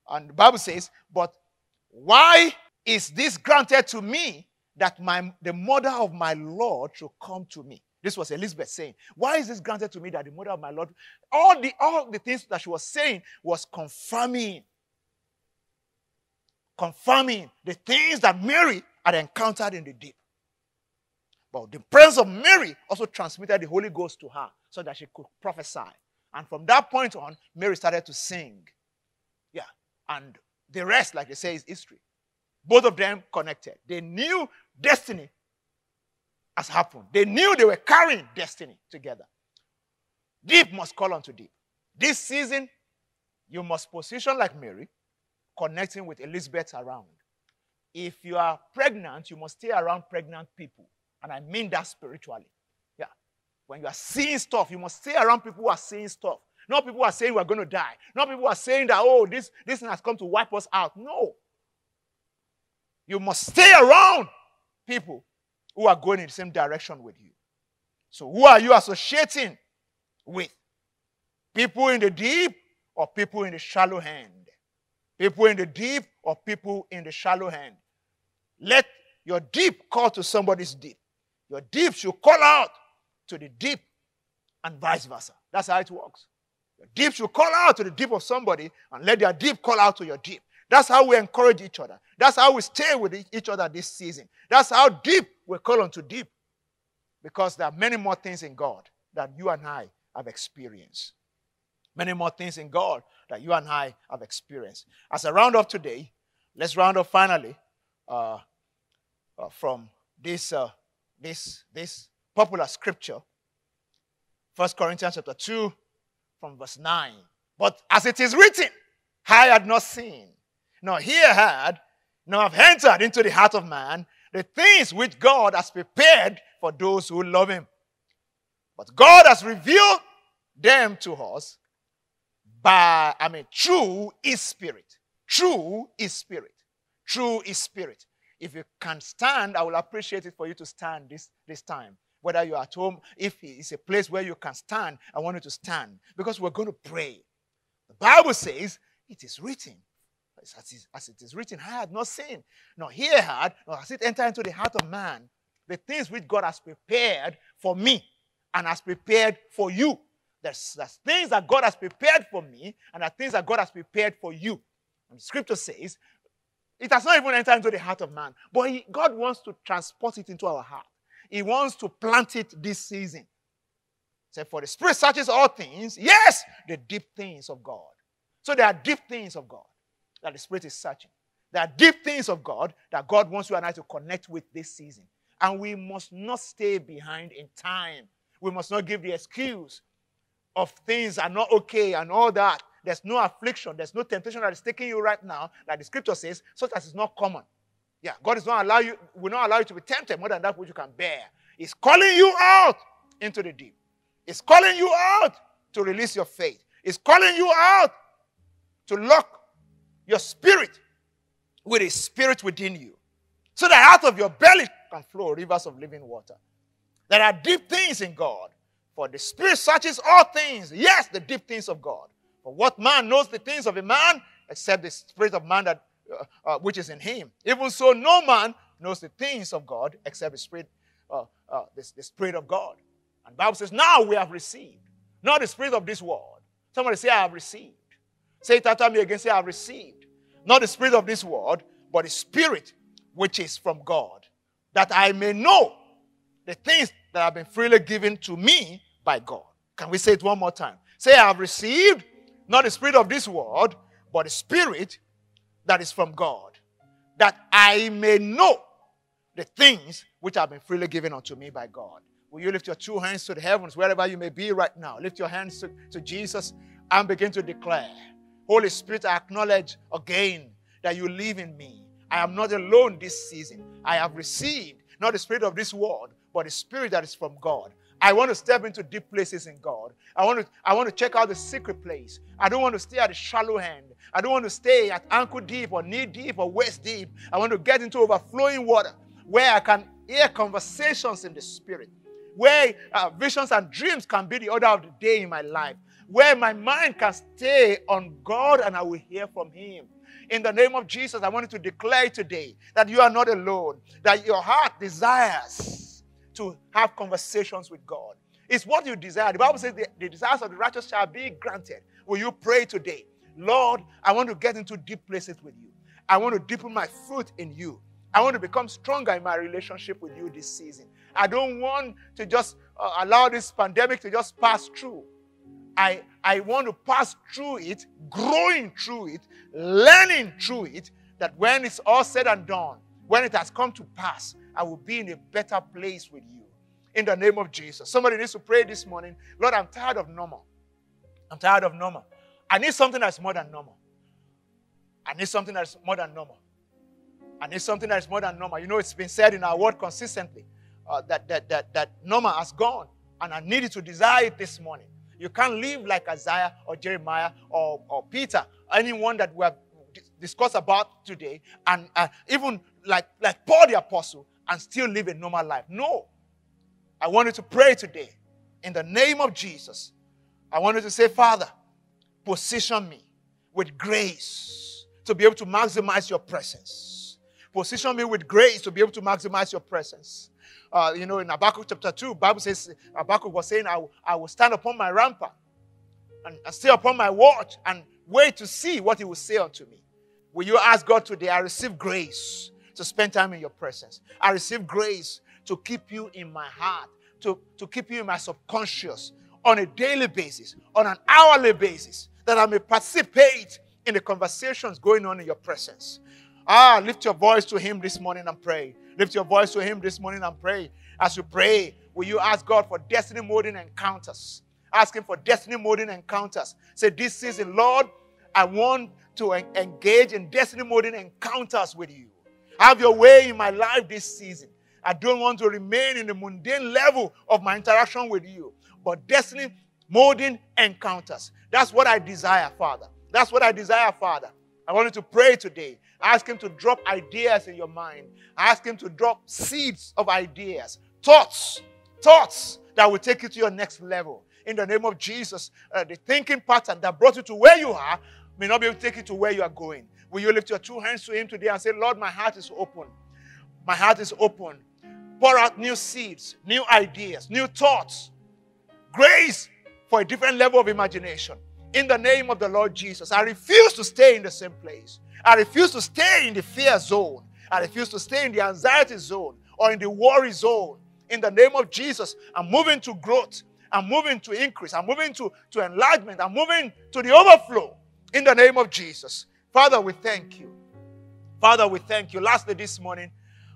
And the Bible says, But Why is this granted to me that my, the mother of my Lord should come to me? This was Elizabeth saying, Why is this granted to me that the mother of my Lord? All the, all the things that she was saying was confirming, confirming the things that Mary had encountered in the deep. But the presence of Mary also transmitted the Holy Ghost to her so that she could prophesy. And from that point on, Mary started to sing. Yeah. And the rest, like they say, is history. Both of them connected. They knew destiny has happened. They knew they were carrying destiny together. Deep must call unto deep. This season, you must position like Mary, connecting with Elizabeth around. If you are pregnant, you must stay around pregnant people. And I mean that spiritually. Yeah. When you are seeing stuff, you must stay around people who are seeing stuff. Not people who are saying we're going to die. Not people who are saying that, oh, this, this thing has come to wipe us out. No. You must stay around people who are going in the same direction with you. So, who are you associating with? People in the deep or people in the shallow hand? People in the deep or people in the shallow hand? Let your deep call to somebody's deep. Your deep should call out to the deep and vice versa. That's how it works. Your deep should call out to the deep of somebody and let their deep call out to your deep. That's how we encourage each other. That's how we stay with each other this season. That's how deep we call unto deep. Because there are many more things in God that you and I have experienced. Many more things in God that you and I have experienced. As a round up today, let's round up finally uh, uh, from this, uh, this, this popular scripture, 1 Corinthians chapter 2, from verse 9. But as it is written, I had not seen, nor ear heard, nor have entered into the heart of man the things which God has prepared for those who love him. But God has revealed them to us by, I mean, through his spirit. Through his spirit. Through his spirit. If you can stand, I will appreciate it for you to stand this, this time. Whether you're at home, if it's a place where you can stand, I want you to stand because we're going to pray. The Bible says, it is written. As, it is written, I had not seen, nor ear heard, nor has it entered into the heart of man the things which God has prepared for me and has prepared for you. There's, there's things that God has prepared for me, and are things that God has prepared for you. And the scripture says, it has not even entered into the heart of man, but he, God wants to transport it into our heart. He wants to plant it this season. Say, for the Spirit searches all things, yes, the deep things of God. So there are deep things of God that the Spirit is searching. There are deep things of God that God wants you and I to connect with this season. And we must not stay behind in time. We must not give the excuse of things are not okay and all that. There's no affliction, there's no temptation that is taking you right now, like the scripture says, such as is not common. Yeah, God is not allow you, will not allow you to be tempted more than that which you can bear. He's calling you out into the deep. He's calling you out to release your faith. He's calling you out to lock your spirit with a spirit within you. So that out of your belly can flow rivers of living water. There are deep things in God. For the Spirit searches all things. Yes, the deep things of God. For what man knows the things of a man except the Spirit of man that, uh, uh, which is in him? Even so, no man knows the things of God except the Spirit, uh, uh the, the Spirit of God. And Bible says, now we have received, not the Spirit of this world. Somebody say, I have received. Say it after me again. Say, I have received. Not the Spirit of this world, but the Spirit which is from God that I may know the things that have been freely given to me by God. Can we say it one more time? Say, I have received not the spirit of this world, but the spirit that is from God, that I may know the things which have been freely given unto me by God. Will you lift your two hands to the heavens, wherever you may be right now? Lift your hands to, to Jesus and begin to declare Holy Spirit, I acknowledge again that you live in me. I am not alone this season. I have received not the spirit of this world, but the spirit that is from God. I want to step into deep places in God. I want to, I want to check out the secret place. I don't want to stay at the shallow end. I don't want to stay at ankle deep or knee deep or waist deep. I want to get into overflowing water where I can hear conversations in the spirit, where uh, visions and dreams can be the order of the day in my life, where my mind can stay on God and I will hear from Him In the name of Jesus, I want you to declare today that you are not alone, that your heart desires to have conversations with God. It's what you desire. The Bible says the, the desires of the righteous shall be granted. Will you pray today? Lord, I want to get into deep places with you. I want to deepen my foot in you. I want to become stronger in my relationship with you this season. I don't want to just uh, allow this pandemic to just pass through. I, I want to pass through it, growing through it, learning through it, that when it's all said and done, when it has come to pass, I will be in a better place with you. In the name of Jesus. Somebody needs to pray this morning. Lord, I'm tired of normal. I'm tired of normal. I need something that's more than normal. I need something that's more than normal. I need something that's more than normal. You know, it's been said in our word consistently uh, that, that, that, that normal has gone. And I needed to desire it this morning. You can't live like Isaiah or Jeremiah or, or Peter, anyone that we have discussed about today, and uh, even like, like Paul the Apostle, and still live a normal life. No. I want you to pray today in the name of Jesus. I want you to say, Father, position me with grace to be able to maximize your presence. Position me with grace to be able to maximize your presence uh, you know, in Habakkuk chapter 2, Bible says, Habakkuk was saying, I, will, I will stand upon my rampart and, and stay upon my watch and wait to see what he will say unto me. Will you ask God today, I receive grace to spend time in your presence. I receive grace to keep you in my heart, to, to keep you in my subconscious on a daily basis, on an hourly basis, that I may participate in the conversations going on in your presence. Ah, lift your voice to Him this morning and pray. Lift your voice to Him this morning and pray. As you pray, will you ask God for destiny molding encounters? Ask Him for destiny molding encounters. Say, This season, Lord, I want to en- engage in destiny molding encounters with you. Have your way in my life this season. I don't want to remain in the mundane level of my interaction with you, but destiny molding encounters. That's what I desire, Father. That's what I desire, Father. I want you to pray today. Ask Him to drop ideas in your mind. Ask Him to drop seeds of ideas, thoughts, thoughts that will take you to your next level. In the name of Jesus, uh, the thinking pattern that brought you to where you are may not be able to take you to where you are going. Will you lift your two hands to Him today and say, Lord, my heart is open. My heart is open. Pour out new seeds, new ideas, new thoughts, grace for a different level of imagination in the name of the Lord Jesus. I refuse to stay in the same place. I refuse to stay in the fear zone. I refuse to stay in the anxiety zone or in the worry zone. In the name of Jesus, I'm moving to growth. I'm moving to increase. I'm moving to, to enlargement. I'm moving to the overflow in the name of Jesus. Father, we thank you. Father, we thank you. Lastly, this morning,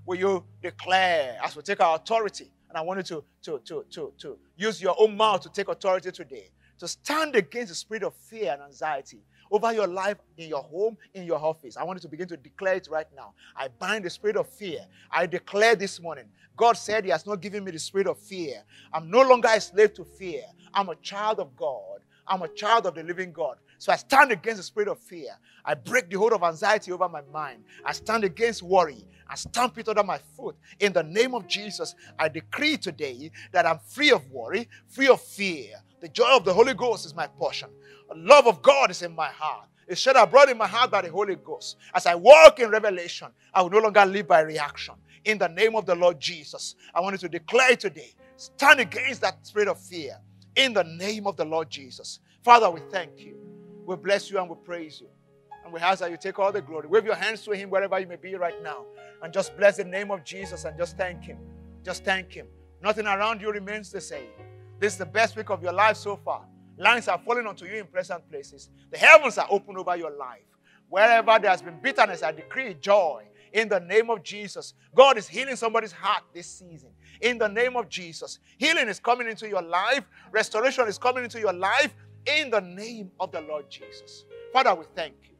will you declare as we take our authority? And I want you to, to, to, to, to use your own mouth to take authority today to stand against the spirit of fear and anxiety over your life, in your home, in your office. I want you to begin to declare it right now. I bind the spirit of fear. I declare this morning. God said He has not given me the spirit of fear. I'm no longer a slave to fear. I'm a child of God. I'm a child of the living God. So I stand against the spirit of fear. I break the hold of anxiety over my mind. I stand against worry. I stamp it under my foot. In the name of Jesus, I decree today that I'm free of worry, free of fear. The joy of the Holy Ghost is my portion. The love of God is in my heart. It's shed abroad in my heart by the Holy Ghost. As I walk in revelation, I will no longer live by reaction. In the name of the Lord Jesus, I want you to declare today stand against that spirit of fear. In the name of the Lord Jesus. Father, we thank you. We bless you and we praise you. And we ask that you take all the glory. Wave your hands to Him wherever you may be right now. And just bless the name of Jesus and just thank Him. Just thank Him. Nothing around you remains the same. This is the best week of your life so far. Lines are falling onto you in pleasant places. The heavens are open over your life. Wherever there has been bitterness, I decree joy in the name of Jesus. God is healing somebody's heart this season. In the name of Jesus. Healing is coming into your life, restoration is coming into your life in the name of the Lord Jesus. Father, we thank you.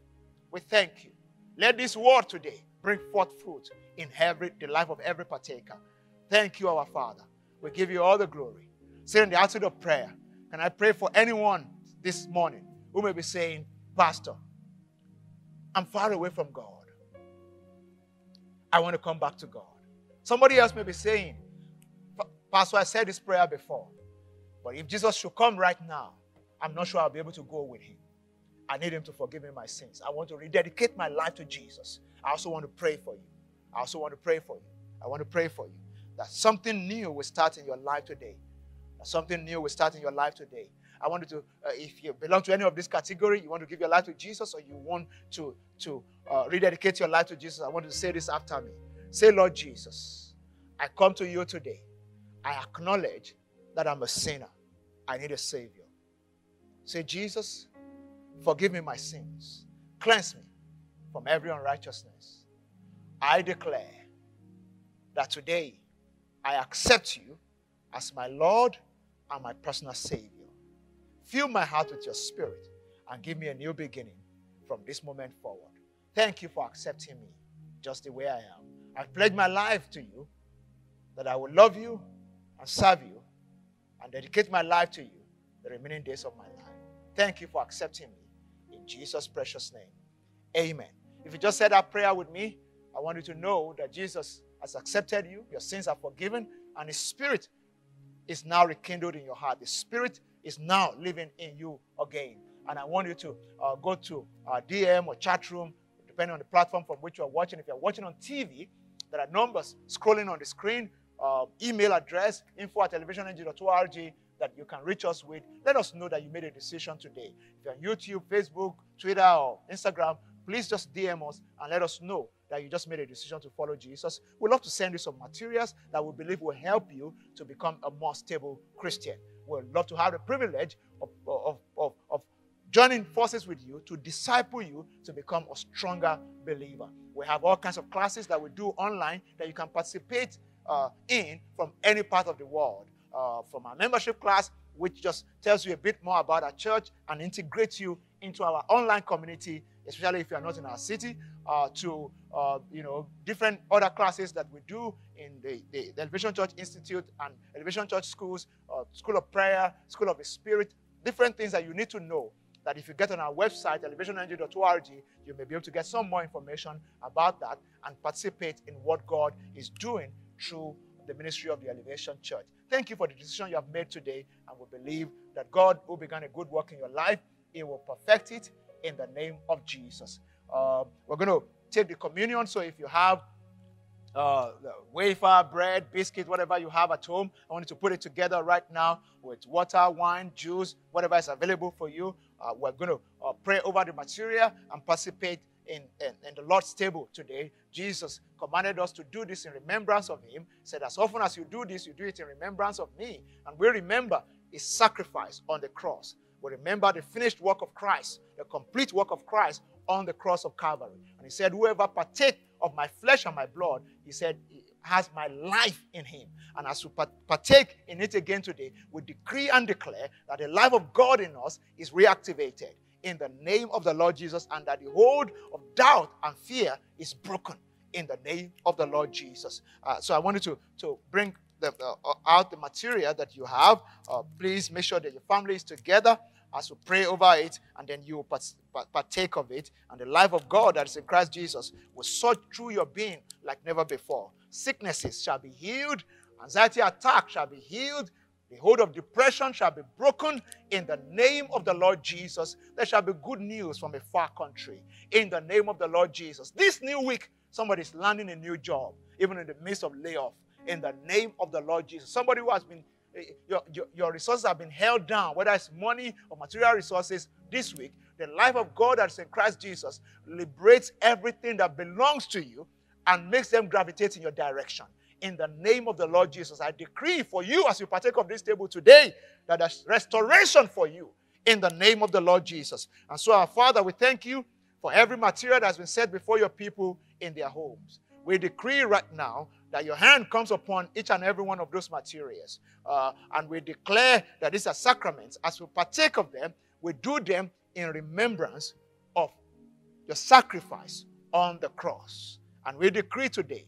We thank you. Let this word today bring forth fruit in every the life of every partaker. Thank you, our Father. We give you all the glory. Say in the attitude of prayer. Can I pray for anyone this morning who may be saying, Pastor, I'm far away from God. I want to come back to God. Somebody else may be saying, Pastor, I said this prayer before, but if Jesus should come right now, I'm not sure I'll be able to go with him. I need Him to forgive me my sins. I want to rededicate my life to Jesus. I also want to pray for you. I also want to pray for you. I want to pray for you that something new will start in your life today. That something new will start in your life today. I want you to, uh, if you belong to any of this category, you want to give your life to Jesus or you want to, to uh, rededicate your life to Jesus, I want you to say this after me. Say, Lord Jesus, I come to you today. I acknowledge that I'm a sinner. I need a Savior. Say, Jesus, forgive me my sins. Cleanse me from every unrighteousness. I declare that today I accept you as my Lord and my personal Savior. Fill my heart with your spirit and give me a new beginning from this moment forward. Thank you for accepting me just the way I am. I pledge my life to you that I will love you and serve you and dedicate my life to you the remaining days of my life. Thank you for accepting me in Jesus' precious name. Amen. If you just said that prayer with me, I want you to know that Jesus has accepted you, your sins are forgiven, and His Spirit is now rekindled in your heart. The Spirit is now living in you again. And I want you to uh, go to uh, DM or chat room, depending on the platform from which you are watching. If you're watching on TV, there are numbers scrolling on the screen, uh, email address, info at elevationng.org that you can reach us with. Let us know that you made a decision today. If you're on YouTube, Facebook, Twitter, or Instagram, please just DM us and let us know that you just made a decision to follow Jesus. We'd love to send you some materials that we believe will help you to become a more stable Christian. We'd love to have the privilege of, of, of, of joining forces with you to disciple you to become a stronger believer. We have all kinds of classes that we do online that you can participate uh, in from any part of the world. Uh, from our membership class, which just tells you a bit more about our church and integrates you into our online community, especially if you are not in our city, uh, to uh, you know different other classes that we do in the, the, the Elevation Church Institute and Elevation Church schools, uh, School of Prayer, School of the Spirit, different things that you need to know that if you get on our website, elevationng.org, you may be able to get some more information about that and participate in what God is doing through the ministry of the Elevation Church. Thank you for the decision you have made today, and we believe that God who began a good work in your life, He will perfect it in the name of Jesus. Uh, we're going to take the communion, so if you have uh, wafer, bread, biscuit, whatever you have at home. I want you to put it together right now with water, wine, juice, whatever is available for you. Uh, we're going to uh, pray over the material and participate in, in, in, the Lord's table today. Jesus commanded us to do this in remembrance of Him. Said, As often as you do this, you do it in remembrance of me. And we remember His sacrifice on the cross. We remember the finished work of Christ, the complete work of Christ on the cross of Calvary. And He said, Whoever partake of my flesh and my blood, He said, has my life in him. And as we partake in it again today, we decree and declare that the life of God in us is reactivated in the name of the Lord Jesus, and that the hold of doubt and fear is broken in the name of the Lord Jesus. Uh, so I wanted to, to bring the, uh, out the material that you have. Uh, please make sure that your family is together as we pray over it, and then you partake of it. And the life of God that is in Christ Jesus will sort through your being like never before sicknesses shall be healed, anxiety attack shall be healed, the hold of depression shall be broken in the name of the Lord Jesus. There shall be good news from a far country in the name of the Lord Jesus. This new week, somebody's landing a new job, even in the midst of layoff, in the name of the Lord Jesus. Somebody who has been, eh, your, your, your resources have been held down, whether it's money or material resources, this week, the life of God that's in Christ Jesus liberates everything that belongs to you and makes them gravitate in your direction. In the name of the Lord Jesus, I decree for you as you partake of this table today that there's restoration for you in the name of the Lord Jesus. And so, our Father, we thank you for every material that has been set before your people in their homes. We decree right now that your hand comes upon each and every one of those materials. Uh, and we declare that these are sacraments. As we partake of them, we do them in remembrance of your sacrifice on the cross. And we decree today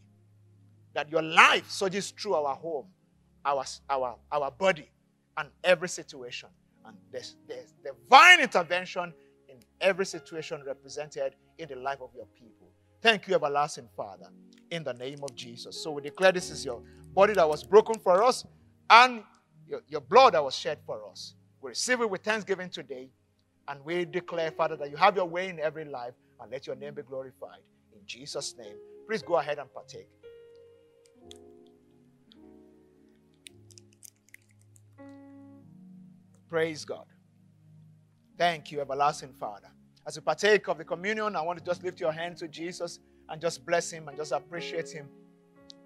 that your life surges through our home, our, our, our body, and every situation. And there's, there's divine intervention in every situation represented in the life of your people. Thank you, everlasting Father, in the name of Jesus. So we declare this is your body that was broken for us and your, your blood that was shed for us. We receive it with thanksgiving today. And we declare, Father, that you have your way in every life and let your name be glorified. In Jesus' name, please go ahead and partake. Praise God. Thank you, everlasting Father. As you partake of the communion, I want to just lift your hand to Jesus and just bless him and just appreciate him.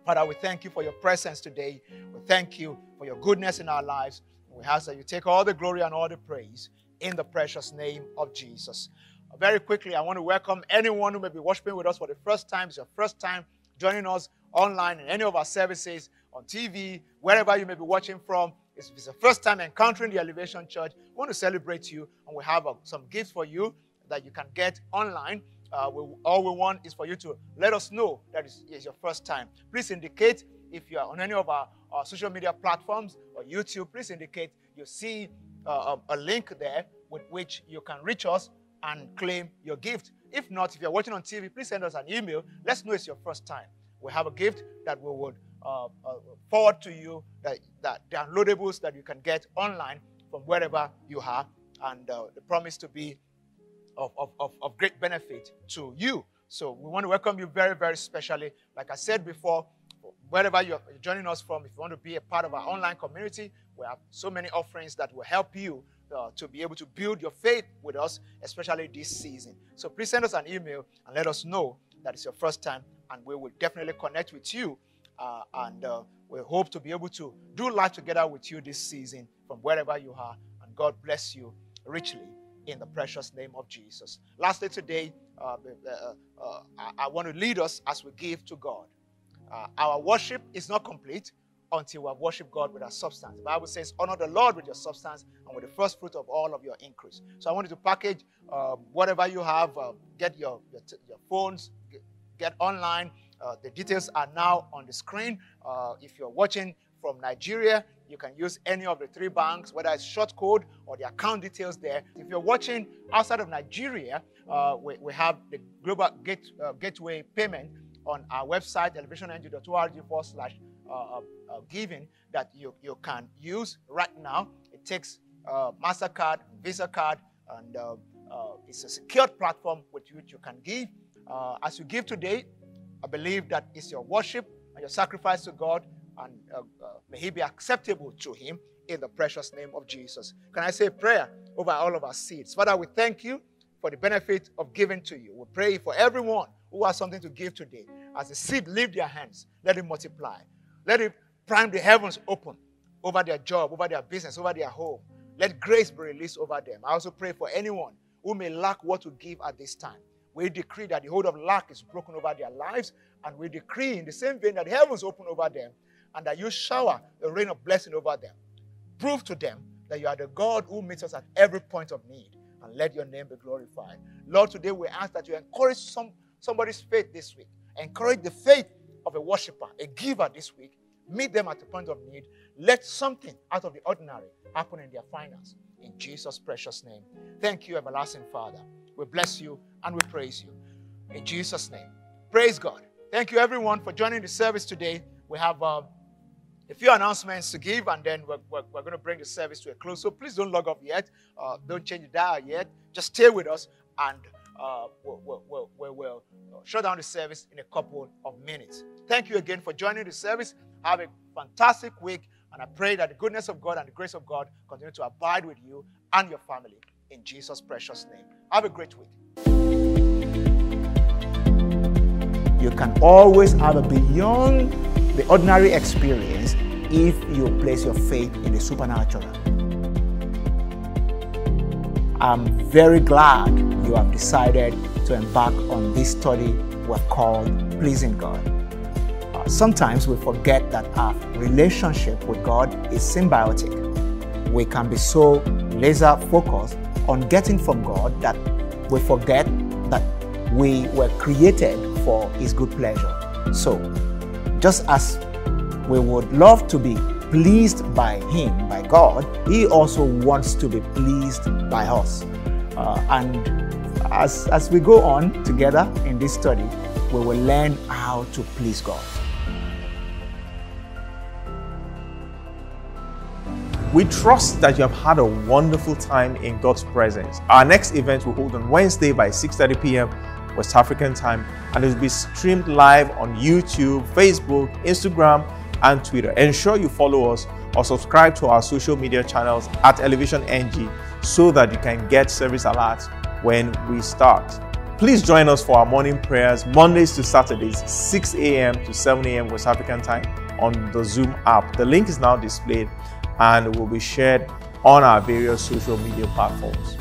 Father, we thank you for your presence today. We thank you for your goodness in our lives. We ask that you take all the glory and all the praise in the precious name of Jesus. Very quickly, I want to welcome anyone who may be worshiping with us for the first time. It's your first time joining us online in any of our services, on TV, wherever you may be watching from. If it's the first time encountering the Elevation Church, we want to celebrate you and we have uh, some gifts for you that you can get online. Uh, we, all we want is for you to let us know that it's, it's your first time. Please indicate if you are on any of our, our social media platforms or YouTube, please indicate you see uh, a, a link there with which you can reach us and claim your gift. If not, if you're watching on TV, please send us an email. Let's know it's your first time. We have a gift that we would uh, uh, forward to you that, that downloadables that you can get online from wherever you are, and uh, the promise to be of, of, of, great benefit to you. So we want to welcome you very, very specially. Like I said before, wherever you're joining us from, if you want to be a part of our online community, we have so many offerings that will help you uh, to be able to build your faith with us, especially this season. So please send us an email and let us know that it's your first time, and we will definitely connect with you uh, and uh, we hope to be able to do life together with you this season from wherever you are. And God bless you richly in the precious name of Jesus. Lastly, today, uh, uh, uh I, I, want to lead us as we give to God. Uh, our worship is not complete until we have worshiped God with our substance. The Bible says, honor the Lord with your substance and with the first fruit of all of your increase. So I want you to package um, whatever you have, get your, your, your phones, get, get online uh, the details are now on the screen. Uh, if you're watching from Nigeria, you can use any of the three banks, whether it's short code or the account details there. If you're watching outside of Nigeria, uh, we, we, have the global uh, gateway payment on our website, elevationng.org forward slash uh, uh, giving that you, you can use right now. It takes MasterCard, Visa card, and it's a secured platform with which you can give. as you give today, I believe that it's your worship and your sacrifice to God, and uh, uh, may He be acceptable to Him in the precious name of Jesus. Can I say a prayer over all of our seeds? Father, we thank you for the benefit of giving to you. We pray for everyone who has something to give today. As the seed leave their hands, let it multiply. Let it prime the heavens open over their job, over their business, over their home. Let grace be released over them. I also pray for anyone who may lack what to give at this time. We decree that the hold of lack is broken over their lives, and we decree in the same vein that the heavens open over them, and that you shower the rain of blessing over them. Prove to them that you are the God who meets us at every point of need, and let your name be glorified. Lord, today we ask that you encourage some, somebody's faith this week. Encourage the faith of a worshiper, a giver this week. Meet them at the point of need. Let something out of the ordinary happen in their finance. In Jesus' precious name. Thank you, everlasting Father. We bless you and we praise you. In Jesus' name. Praise God. Thank you, everyone, for joining the service today. We have uh, a few announcements to give, and then we're, we're, we're, going to bring the service to a close. So please don't log off yet. Uh, don't change the dial yet. Just stay with us, and uh, we'll, we'll, we'll, we'll shut down the service in a couple of minutes. Thank you again for joining the service. Have a fantastic week, and I pray that the goodness of God and the grace of God continue to abide with you and your family in Jesus' precious name. Have a great week. You can always have a beyond the ordinary experience if you place your faith in the supernatural. I'm very glad you have decided to embark on this study we've called Pleasing God. Uh, sometimes we forget that our relationship with God is symbiotic. We can be so laser focused on getting from God that we forget that we were created for His good pleasure. So, just as we would love to be pleased by Him, by God, He also wants to be pleased by us. Uh, and as, as we go on together in this study, we will learn how to please God. We trust that you have had a wonderful time in God's presence. Our next event will hold on Wednesday by 6:30 p.m. West African time, and it will be streamed live on YouTube, Facebook, Instagram, and Twitter. Ensure you follow us or subscribe to our social media channels at Elevation NG so that you can get service alerts when we start. Please join us for our morning prayers Mondays to Saturdays, 6 a.m. to 7 a.m. West African time on the Zoom app. The link is now displayed and will be shared on our various social media platforms.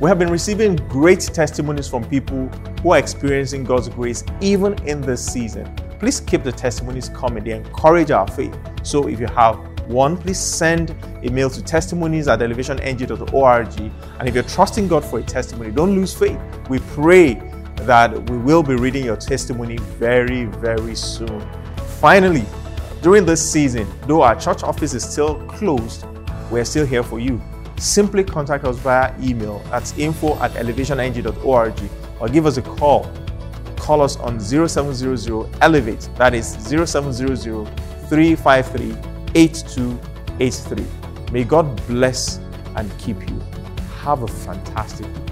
We have been receiving great testimonies from people who are experiencing God's grace even in this season. Please keep the testimonies coming, they encourage our faith. So if you have one, please send a mail to testimonies at elevationng.org. And if you're trusting God for a testimony, don't lose faith. We pray that we will be reading your testimony very, very soon. Finally, during this season, though our church office is still closed, we're still here for you. Simply contact us via email at info at elevationng.org or give us a call. Call us on 0700 Elevate, that is 0700 353 8283. May God bless and keep you. Have a fantastic week.